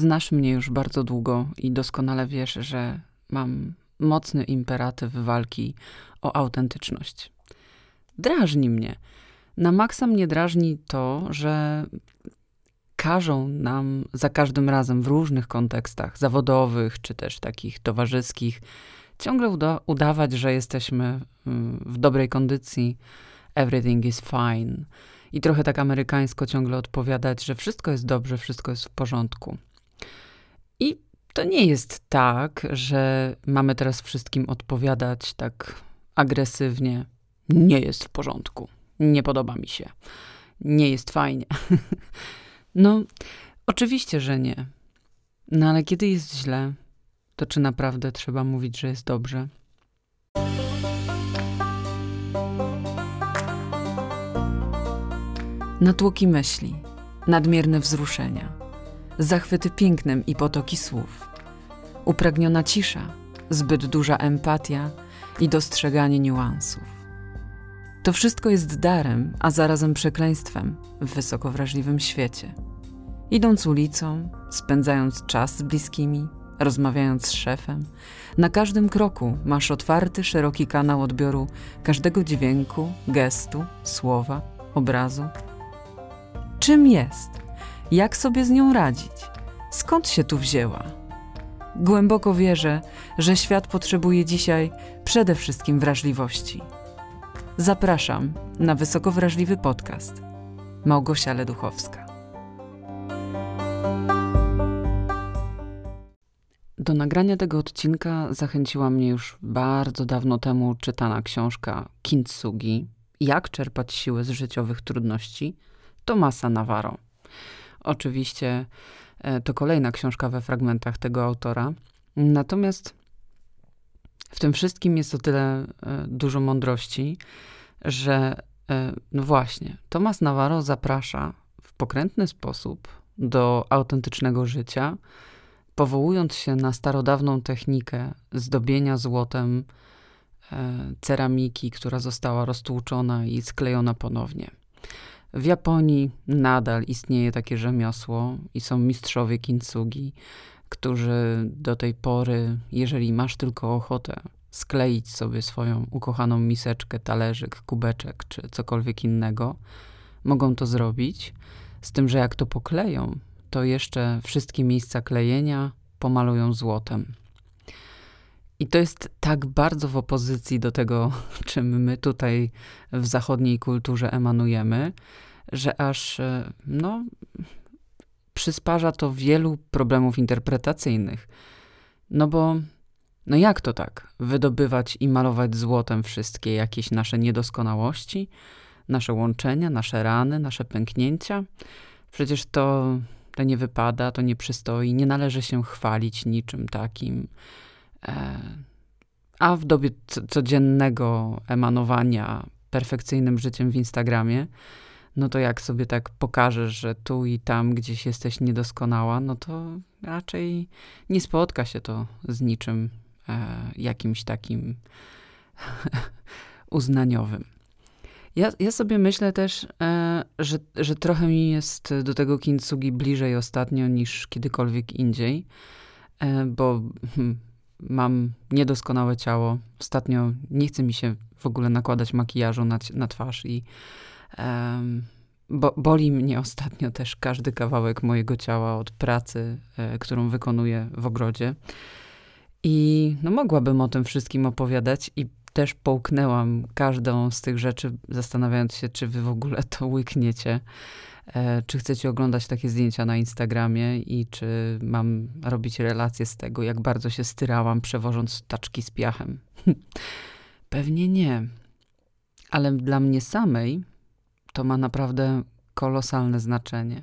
znasz mnie już bardzo długo i doskonale wiesz, że mam mocny imperatyw walki o autentyczność. Drażni mnie. Na maksa mnie drażni to, że każą nam za każdym razem w różnych kontekstach zawodowych czy też takich towarzyskich ciągle uda udawać, że jesteśmy mm, w dobrej kondycji, everything is fine. I trochę tak amerykańsko ciągle odpowiadać, że wszystko jest dobrze, wszystko jest w porządku. I to nie jest tak, że mamy teraz wszystkim odpowiadać tak agresywnie. Nie jest w porządku. Nie podoba mi się. Nie jest fajnie. no, oczywiście, że nie. No ale kiedy jest źle, to czy naprawdę trzeba mówić, że jest dobrze? Natłoki myśli, nadmierne wzruszenia, zachwyty pięknem i potoki słów, upragniona cisza, zbyt duża empatia i dostrzeganie niuansów. To wszystko jest darem, a zarazem przekleństwem w wysoko wrażliwym świecie. Idąc ulicą, spędzając czas z bliskimi, rozmawiając z szefem, na każdym kroku masz otwarty, szeroki kanał odbioru każdego dźwięku, gestu, słowa, obrazu. Czym jest? Jak sobie z nią radzić? Skąd się tu wzięła? Głęboko wierzę, że świat potrzebuje dzisiaj przede wszystkim wrażliwości. Zapraszam na wysoko wrażliwy podcast. Małgosia Leduchowska. Do nagrania tego odcinka zachęciła mnie już bardzo dawno temu czytana książka Kintsugi Jak czerpać siłę z życiowych trudności Tomasa Navarro. Oczywiście e, to kolejna książka we fragmentach tego autora. Natomiast w tym wszystkim jest o tyle e, dużo mądrości, że e, no właśnie, Tomas Navarro zaprasza w pokrętny sposób do autentycznego życia, powołując się na starodawną technikę zdobienia złotem ceramiki, która została roztłuczona i sklejona ponownie. W Japonii nadal istnieje takie rzemiosło i są mistrzowie kintsugi, którzy do tej pory, jeżeli masz tylko ochotę skleić sobie swoją ukochaną miseczkę, talerzyk, kubeczek czy cokolwiek innego, mogą to zrobić. Z tym, że jak to pokleją, to jeszcze wszystkie miejsca klejenia pomalują złotem. I to jest tak bardzo w opozycji do tego, czym my tutaj w zachodniej kulturze emanujemy, że aż e, no, przysparza to wielu problemów interpretacyjnych. No bo, no jak to tak? Wydobywać i malować złotem wszystkie jakieś nasze niedoskonałości, nasze łączenia, nasze rany, nasze pęknięcia? Przecież to, to nie wypada, to nie przystoi, nie należy się chwalić niczym takim. E, a w dobie codziennego emanowania perfekcyjnym życiem w Instagramie, no to jak sobie tak pokażesz, że tu i tam gdzieś jesteś niedoskonała, no to raczej nie spotka się to z niczym e, jakimś takim uznaniowym. Ja, ja sobie myślę też, e, że, że trochę mi jest do tego kintsugi bliżej ostatnio niż kiedykolwiek indziej, bo hmm, mam niedoskonałe ciało. Ostatnio nie chce mi się w ogóle nakładać makijażu na, na twarz i um, bo, boli mnie ostatnio też każdy kawałek mojego ciała od pracy, e, którą wykonuję w ogrodzie. I no, mogłabym o tym wszystkim opowiadać i też połknęłam każdą z tych rzeczy, zastanawiając się, czy wy w ogóle to łykniecie. E, czy chcecie oglądać takie zdjęcia na Instagramie i czy mam robić relacje z tego, jak bardzo się styrałam, przewożąc taczki z piachem? Pewnie nie. Ale dla mnie samej to ma naprawdę kolosalne znaczenie.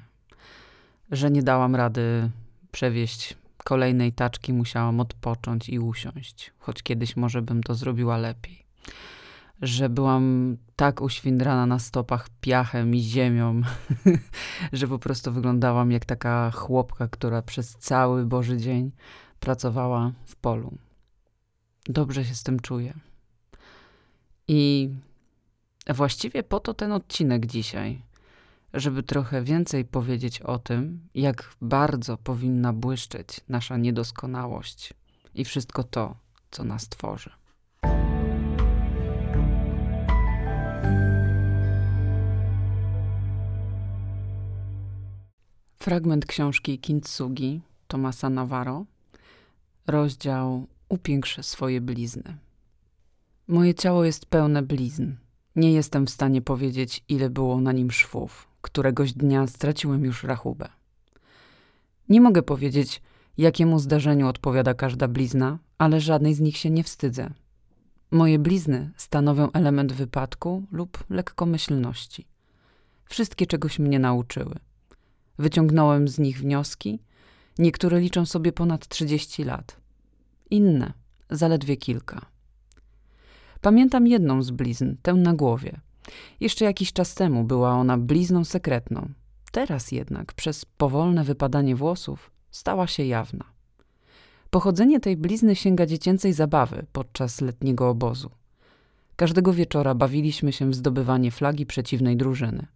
Że nie dałam rady przewieźć kolejnej taczki, musiałam odpocząć i usiąść, choć kiedyś może bym to zrobiła lepiej że byłam tak uświndrana na stopach piachem i ziemią, że po prostu wyglądałam jak taka chłopka, która przez cały Boży dzień pracowała w polu. Dobrze się z tym czuję. I właściwie po to ten odcinek dzisiaj, żeby trochę więcej powiedzieć o tym, jak bardzo powinna błyszczeć nasza niedoskonałość i wszystko to, co nas tworzy. Fragment książki Kintsugi Tomasa Navarro, rozdział Upiększ swoje blizny. Moje ciało jest pełne blizn. Nie jestem w stanie powiedzieć, ile było na nim szwów. Któregoś dnia straciłem już rachubę. Nie mogę powiedzieć, jakiemu zdarzeniu odpowiada każda blizna, ale żadnej z nich się nie wstydzę. Moje blizny stanowią element wypadku lub lekkomyślności. Wszystkie czegoś mnie nauczyły. Wyciągnąłem z nich wnioski, niektóre liczą sobie ponad 30 lat, inne zaledwie kilka. Pamiętam jedną z blizn, tę na głowie. Jeszcze jakiś czas temu była ona blizną sekretną. Teraz jednak, przez powolne wypadanie włosów, stała się jawna. Pochodzenie tej blizny sięga dziecięcej zabawy podczas letniego obozu. Każdego wieczora bawiliśmy się w zdobywanie flagi przeciwnej drużyny.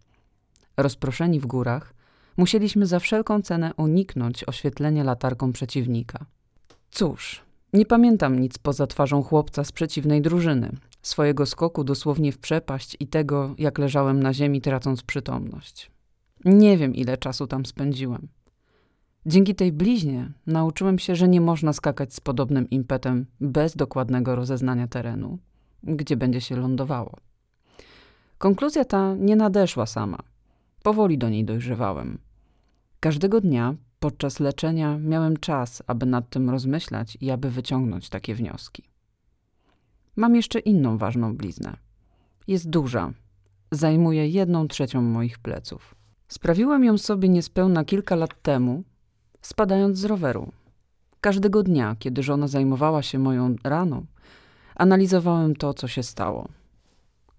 Rozproszeni w górach, musieliśmy za wszelką cenę uniknąć oświetlenia latarką przeciwnika. Cóż, nie pamiętam nic poza twarzą chłopca z przeciwnej drużyny, swojego skoku dosłownie w przepaść i tego, jak leżałem na ziemi, tracąc przytomność. Nie wiem, ile czasu tam spędziłem. Dzięki tej bliźnie nauczyłem się, że nie można skakać z podobnym impetem bez dokładnego rozeznania terenu, gdzie będzie się lądowało. Konkluzja ta nie nadeszła sama. Powoli do niej dojrzewałem. Każdego dnia podczas leczenia miałem czas, aby nad tym rozmyślać i aby wyciągnąć takie wnioski. Mam jeszcze inną ważną bliznę. Jest duża. Zajmuje jedną trzecią moich pleców. Sprawiłem ją sobie niespełna kilka lat temu, spadając z roweru. Każdego dnia, kiedy żona zajmowała się moją raną, analizowałem to, co się stało.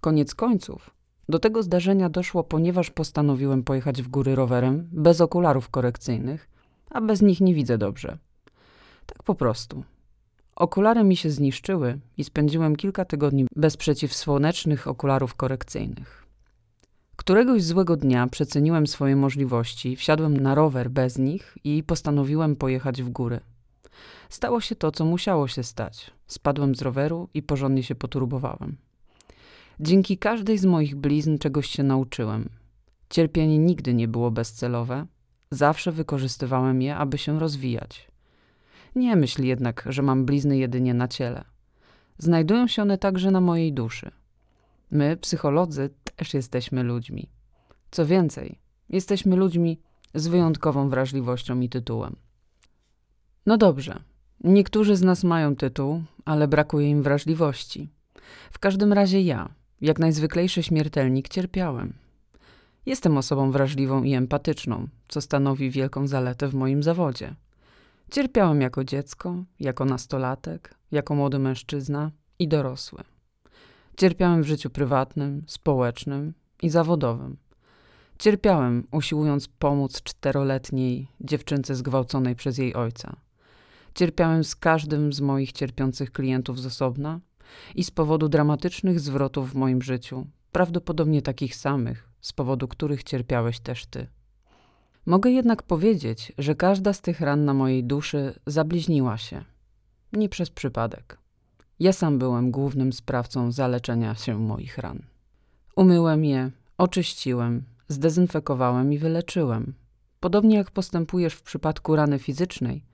Koniec końców, do tego zdarzenia doszło, ponieważ postanowiłem pojechać w góry rowerem bez okularów korekcyjnych, a bez nich nie widzę dobrze. Tak po prostu. Okulary mi się zniszczyły i spędziłem kilka tygodni bez przeciwsłonecznych okularów korekcyjnych. Któregoś złego dnia przeceniłem swoje możliwości, wsiadłem na rower bez nich i postanowiłem pojechać w góry. Stało się to, co musiało się stać. Spadłem z roweru i porządnie się poturbowałem. Dzięki każdej z moich blizn czegoś się nauczyłem. Cierpienie nigdy nie było bezcelowe, zawsze wykorzystywałem je, aby się rozwijać. Nie myśl jednak, że mam blizny jedynie na ciele. Znajdują się one także na mojej duszy. My, psycholodzy, też jesteśmy ludźmi. Co więcej, jesteśmy ludźmi z wyjątkową wrażliwością i tytułem. No dobrze, niektórzy z nas mają tytuł, ale brakuje im wrażliwości. W każdym razie ja, jak najzwyklejszy śmiertelnik, cierpiałem. Jestem osobą wrażliwą i empatyczną, co stanowi wielką zaletę w moim zawodzie. Cierpiałem jako dziecko, jako nastolatek, jako młody mężczyzna i dorosły. Cierpiałem w życiu prywatnym, społecznym i zawodowym. Cierpiałem, usiłując pomóc czteroletniej dziewczynce zgwałconej przez jej ojca. Cierpiałem z każdym z moich cierpiących klientów z osobna i z powodu dramatycznych zwrotów w moim życiu, prawdopodobnie takich samych, z powodu których cierpiałeś też ty. Mogę jednak powiedzieć, że każda z tych ran na mojej duszy zabliźniła się. Nie przez przypadek. Ja sam byłem głównym sprawcą zaleczenia się moich ran. Umyłem je, oczyściłem, zdezynfekowałem i wyleczyłem. Podobnie jak postępujesz w przypadku rany fizycznej,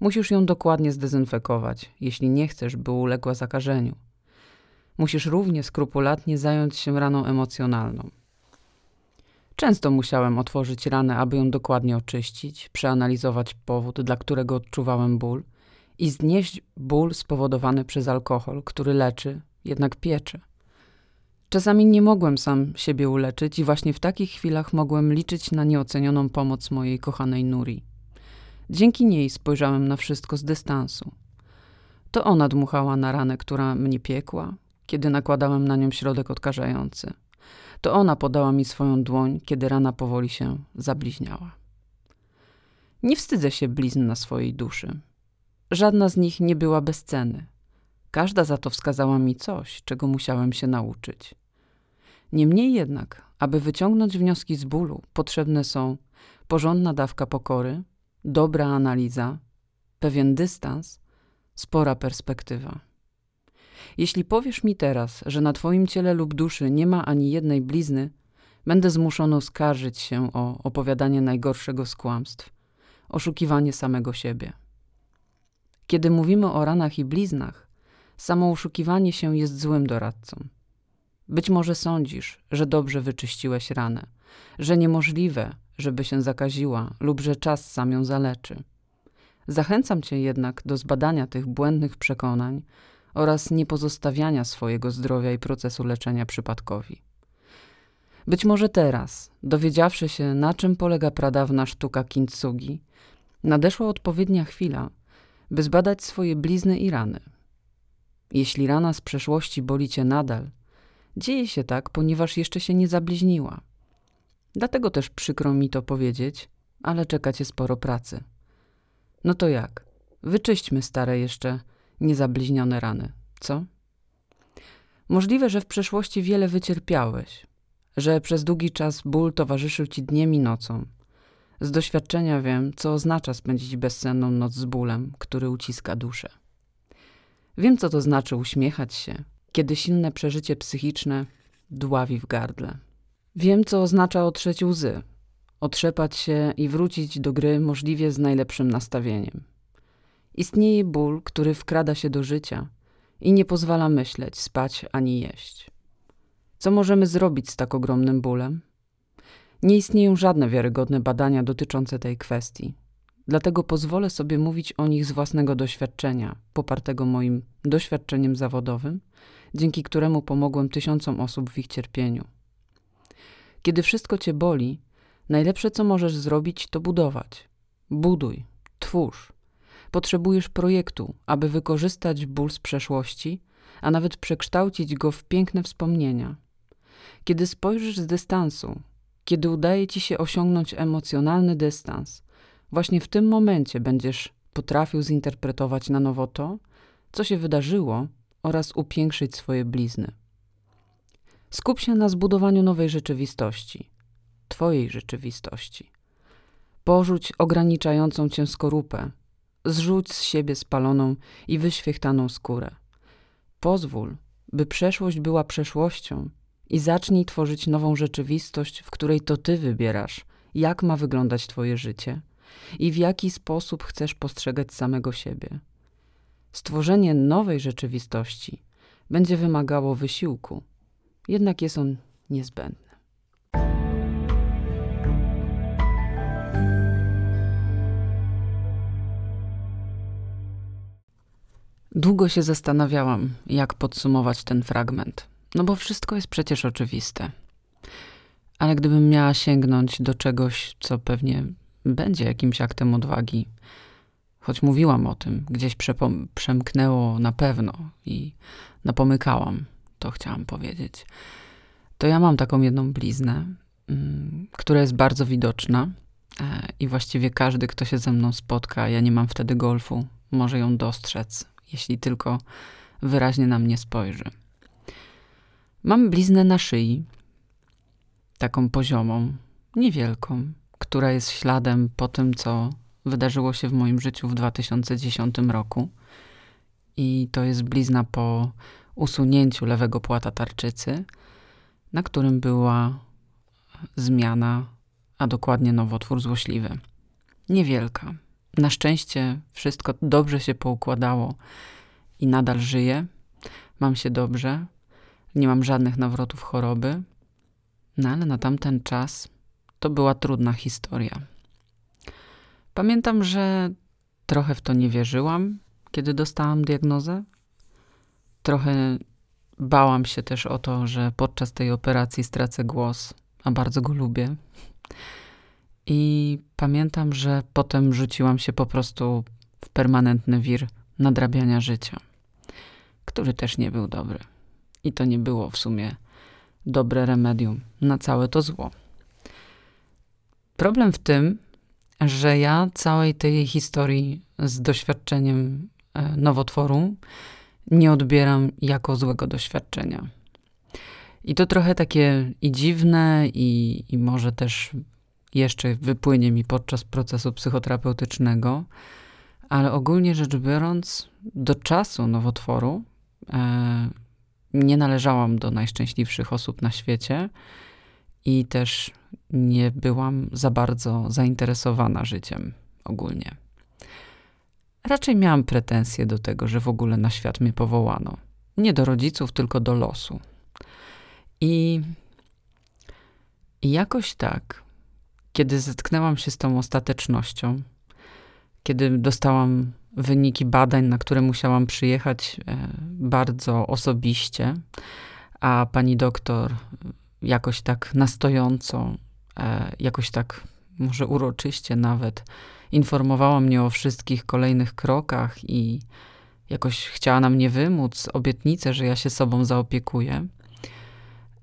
musisz ją dokładnie zdezynfekować, jeśli nie chcesz, by uległa zakażeniu. Musisz równie skrupulatnie zająć się raną emocjonalną. Często musiałem otworzyć ranę, aby ją dokładnie oczyścić, przeanalizować powód, dla którego odczuwałem ból i znieść ból spowodowany przez alkohol, który leczy, jednak pieczy. Czasami nie mogłem sam siebie uleczyć i właśnie w takich chwilach mogłem liczyć na nieocenioną pomoc mojej kochanej Nuri. Dzięki niej spojrzałem na wszystko z dystansu. To ona dmuchała na ranę, która mnie piekła, kiedy nakładałem na nią środek odkażający. To ona podała mi swoją dłoń, kiedy rana powoli się zabliźniała. Nie wstydzę się blizn na swojej duszy. Żadna z nich nie była bez ceny. Każda za to wskazała mi coś, czego musiałem się nauczyć. Niemniej jednak, aby wyciągnąć wnioski z bólu, potrzebne są porządna dawka pokory, dobra analiza, pewien dystans, spora perspektywa. Jeśli powiesz mi teraz, że na twoim ciele lub duszy nie ma ani jednej blizny, będę zmuszony skarżyć się o opowiadanie najgorszego z kłamstw, oszukiwanie samego siebie. Kiedy mówimy o ranach i bliznach, samo oszukiwanie się jest złym doradcą. Być może sądzisz, że dobrze wyczyściłeś ranę, że niemożliwe, żeby się zakaziła lub że czas sam ją zaleczy. Zachęcam cię jednak do zbadania tych błędnych przekonań oraz niepozostawiania swojego zdrowia i procesu leczenia przypadkowi. Być może teraz, dowiedziawszy się, na czym polega pradawna sztuka kintsugi, nadeszła odpowiednia chwila, by zbadać swoje blizny i rany. Jeśli rana z przeszłości boli cię nadal, dzieje się tak, ponieważ jeszcze się nie zabliźniła. Dlatego też przykro mi to powiedzieć, ale czeka cię sporo pracy. No to jak? Wyczyśćmy stare jeszcze niezabliźnione rany, co? Możliwe, że w przeszłości wiele wycierpiałeś, że przez długi czas ból towarzyszył ci dniem i nocą. Z doświadczenia wiem, co oznacza spędzić bezsenną noc z bólem, który uciska duszę. Wiem, co to znaczy uśmiechać się, kiedy silne przeżycie psychiczne dławi w gardle. Wiem, co oznacza otrzeć łzy, otrzepać się i wrócić do gry możliwie z najlepszym nastawieniem. Istnieje ból, który wkrada się do życia i nie pozwala myśleć, spać ani jeść. Co możemy zrobić z tak ogromnym bólem? Nie istnieją żadne wiarygodne badania dotyczące tej kwestii. Dlatego pozwolę sobie mówić o nich z własnego doświadczenia, popartego moim doświadczeniem zawodowym, dzięki któremu pomogłem tysiącom osób w ich cierpieniu. Kiedy wszystko cię boli, najlepsze co możesz zrobić to budować. Buduj, twórz. Potrzebujesz projektu, aby wykorzystać ból z przeszłości, a nawet przekształcić go w piękne wspomnienia. Kiedy spojrzysz z dystansu, kiedy udaje ci się osiągnąć emocjonalny dystans, właśnie w tym momencie będziesz potrafił zinterpretować na nowo to, co się wydarzyło oraz upiększyć swoje blizny. Skup się na zbudowaniu nowej rzeczywistości, Twojej rzeczywistości. Porzuć ograniczającą cię skorupę, zrzuć z siebie spaloną i wyświechtaną skórę. Pozwól, by przeszłość była przeszłością i zacznij tworzyć nową rzeczywistość, w której to ty wybierasz, jak ma wyglądać twoje życie i w jaki sposób chcesz postrzegać samego siebie. Stworzenie nowej rzeczywistości będzie wymagało wysiłku, jednak jest on niezbędny. Długo się zastanawiałam, jak podsumować ten fragment, no bo wszystko jest przecież oczywiste. Ale gdybym miała sięgnąć do czegoś, co pewnie będzie jakimś aktem odwagi, choć mówiłam o tym, gdzieś przemknęło na pewno i napomykałam, to chciałam powiedzieć, to ja mam taką jedną bliznę, mm, która jest bardzo widoczna e, i właściwie każdy, kto się ze mną spotka, ja nie mam wtedy golfu, może ją dostrzec, jeśli tylko wyraźnie na mnie spojrzy. Mam bliznę na szyi, taką poziomą, niewielką, która jest śladem po tym, co wydarzyło się w moim życiu w 2010 roku. I to jest blizna po usunięciu lewego płata tarczycy, na którym była zmiana, a dokładnie nowotwór złośliwy. Niewielka. Na szczęście wszystko dobrze się poukładało i nadal żyję. Mam się dobrze. Nie mam żadnych nawrotów choroby. No ale na tamten czas to była trudna historia. Pamiętam, że trochę w to nie wierzyłam, kiedy dostałam diagnozę. Trochę bałam się też o to, że podczas tej operacji stracę głos, a bardzo go lubię. I pamiętam, że potem rzuciłam się po prostu w permanentny wir nadrabiania życia, który też nie był dobry. I to nie było w sumie dobre remedium na całe to zło. Problem w tym, że ja całej tej historii z doświadczeniem e, nowotworu nie odbieram jako złego doświadczenia. I to trochę takie i dziwne, i, i może też jeszcze wypłynie mi podczas procesu psychoterapeutycznego, ale ogólnie rzecz biorąc, do czasu nowotworu e, nie należałam do najszczęśliwszych osób na świecie i też nie byłam za bardzo zainteresowana życiem ogólnie. Raczej miałam pretensje do tego, że w ogóle na świat mnie powołano. Nie do rodziców, tylko do losu. I, i jakoś tak, kiedy zetknęłam się z tą ostatecznością, kiedy dostałam wyniki badań, na które musiałam przyjechać e, bardzo osobiście, a pani doktor jakoś tak nastojąco, e, jakoś tak może uroczyście nawet informowała mnie o wszystkich kolejnych krokach i jakoś chciała na mnie wymóc obietnicę, że ja się sobą zaopiekuję,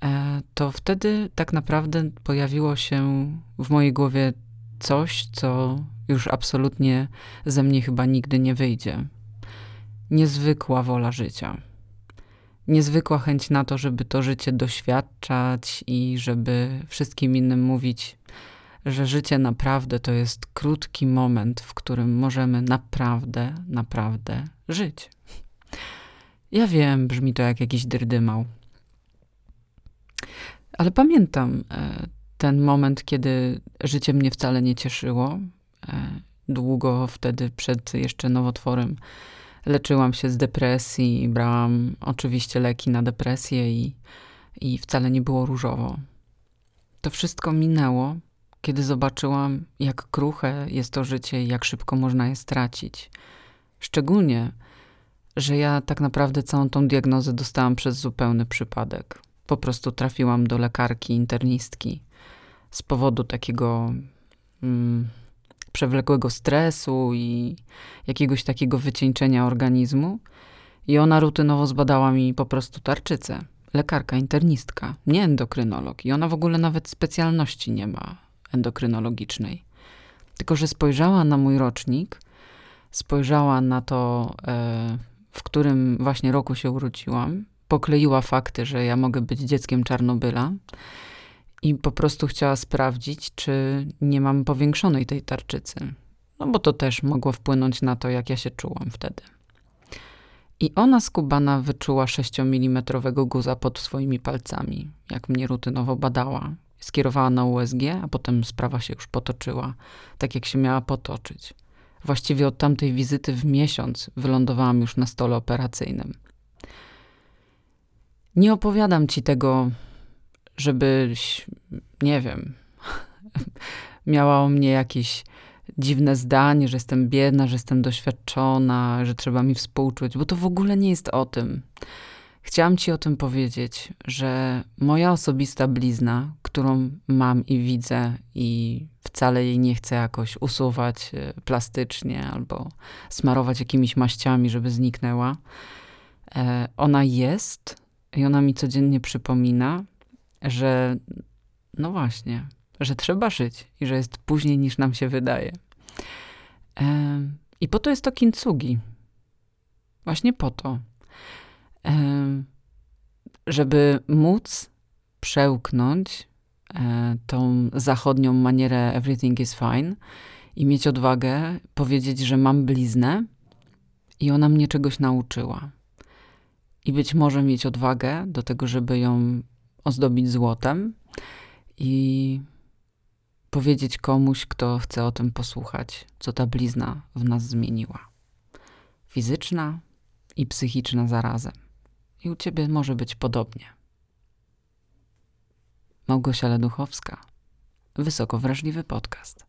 e, to wtedy tak naprawdę pojawiło się w mojej głowie coś, co już absolutnie ze mnie chyba nigdy nie wyjdzie. Niezwykła wola życia. Niezwykła chęć na to, żeby to życie doświadczać i żeby wszystkim innym mówić, że życie naprawdę to jest krótki moment, w którym możemy naprawdę, naprawdę żyć. Ja wiem, brzmi to jak jakiś drdymał. Ale pamiętam e, ten moment, kiedy życie mnie wcale nie cieszyło. E, długo wtedy, przed jeszcze nowotworem, leczyłam się z depresji brałam oczywiście leki na depresję i, i wcale nie było różowo. To wszystko minęło, kiedy zobaczyłam, jak kruche jest to życie i jak szybko można je stracić. Szczególnie, że ja tak naprawdę całą tą diagnozę dostałam przez zupełny przypadek. Po prostu trafiłam do lekarki internistki z powodu takiego mm, przewlekłego stresu i jakiegoś takiego wycieńczenia organizmu. I ona rutynowo zbadała mi po prostu tarczycę. Lekarka, internistka, nie endokrynolog. I ona w ogóle nawet specjalności nie ma endokrynologicznej. Tylko, że spojrzała na mój rocznik, spojrzała na to, e, w którym właśnie roku się urodziłam, pokleiła fakty, że ja mogę być dzieckiem Czarnobyla i po prostu chciała sprawdzić, czy nie mam powiększonej tej tarczycy. No bo to też mogło wpłynąć na to, jak ja się czułam wtedy. I ona skubana wyczuła 6 mm guza pod swoimi palcami, jak mnie rutynowo badała. Skierowała na USG, a potem sprawa się już potoczyła, tak jak się miała potoczyć. Właściwie od tamtej wizyty w miesiąc wylądowałam już na stole operacyjnym. Nie opowiadam ci tego żebyś, nie wiem, miała o mnie jakieś dziwne zdanie, że jestem biedna, że jestem doświadczona, że trzeba mi współczuć, bo to w ogóle nie jest o tym. Chciałam ci o tym powiedzieć, że moja osobista blizna, którą mam i widzę, i wcale jej nie chcę jakoś usuwać e, plastycznie albo smarować jakimiś maściami, żeby zniknęła, e, ona jest i ona mi codziennie przypomina, że no właśnie, że trzeba żyć i że jest później niż nam się wydaje. I po to jest to kintsugi. Właśnie po to. Żeby móc przełknąć e, tą zachodnią manierę everything is fine i mieć odwagę powiedzieć, że mam bliznę i ona mnie czegoś nauczyła. I być może mieć odwagę do tego, żeby ją ozdobić złotem i powiedzieć komuś, kto chce o tym posłuchać, co ta blizna w nas zmieniła. Fizyczna i psychiczna zarazem. I u ciebie może być podobnie. Małgosia Leduchowska. Wysoko wrażliwy podcast.